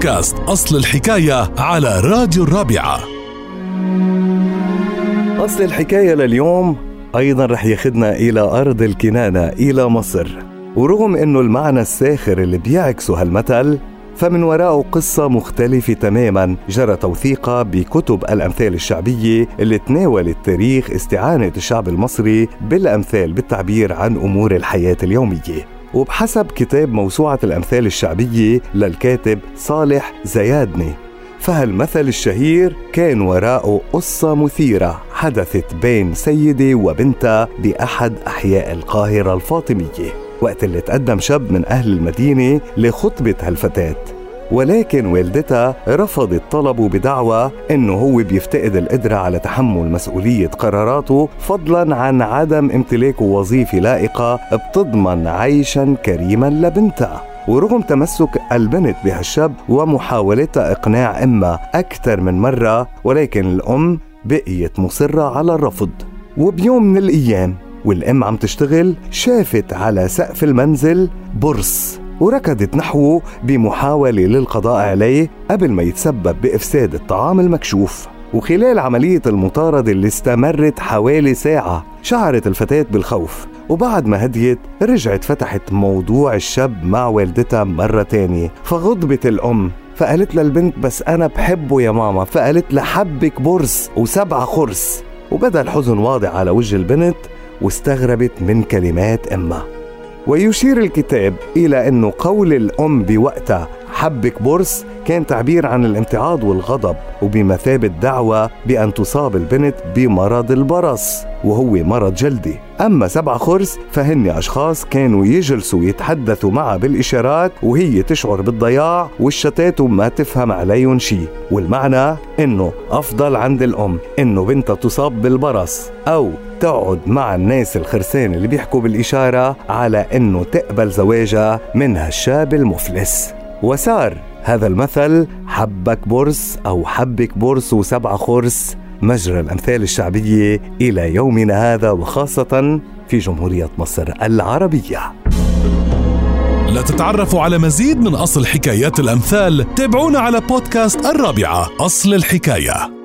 بودكاست أصل الحكاية على راديو الرابعة. أصل الحكاية لليوم أيضا رح ياخدنا إلى أرض الكنانة إلى مصر. ورغم أنه المعنى الساخر اللي بيعكسه هالمثل فمن وراءه قصة مختلفة تماما جرى توثيقها بكتب الأمثال الشعبية اللي تناولت تاريخ استعانة الشعب المصري بالأمثال بالتعبير عن أمور الحياة اليومية. وبحسب كتاب موسوعة الأمثال الشعبية للكاتب صالح زيادني. فهالمثل الشهير كان وراءه قصة مثيرة حدثت بين سيدة وبنتها بأحد أحياء القاهرة الفاطمية؟ وقت اللي تقدم شاب من أهل المدينة لخطبة هالفتاة. ولكن والدتها رفضت طلبه بدعوى إنه هو بيفتقد القدرة على تحمل مسؤولية قراراته فضلا عن عدم امتلاكه وظيفة لائقة بتضمن عيشا كريما لبنتها. ورغم تمسك البنت بهالشاب ومحاولتها إقناع أمها أكثر من مرة ولكن الأم بقيت مصرة على الرفض. وبيوم من الأيام والأم عم تشتغل شافت على سقف المنزل برص وركضت نحوه بمحاولة للقضاء عليه قبل ما يتسبب بإفساد الطعام المكشوف. وخلال عملية المطاردة اللي استمرت حوالي ساعة شعرت الفتاة بالخوف. وبعد ما هديت رجعت فتحت موضوع الشاب مع والدتها مرة تانية. فغضبت الأم فقالت للبنت بس أنا بحبه يا ماما. فقالت لحبك برص وسبعة خرس وبدأ الحزن واضح على وجه البنت واستغربت من كلمات أمها. ويشير الكتاب إلى أنه قول الأم بوقتها حبك برص كان تعبير عن الامتعاض والغضب وبمثابة دعوة بأن تصاب البنت بمرض البرص وهو مرض جلدي. أما سبع خرس فهن أشخاص كانوا يجلسوا يتحدثوا معها بالإشارات وهي تشعر بالضياع والشتات وما تفهم عليهم شيء. والمعنى إنه أفضل عند الأم إنه بنتها تصاب بالبرص أو تقعد مع الناس الخرسان اللي بيحكوا بالإشارة على إنه تقبل زواجها من هالشاب المفلس. وصار هذا المثل حبك برص أو حبك برص وسبع خرس مجرى الأمثال الشعبية إلى يومنا هذا وخاصة في جمهورية مصر العربية. لتتعرفوا على مزيد من أصل حكايات الأمثال تابعونا على بودكاست الرابعة أصل الحكاية.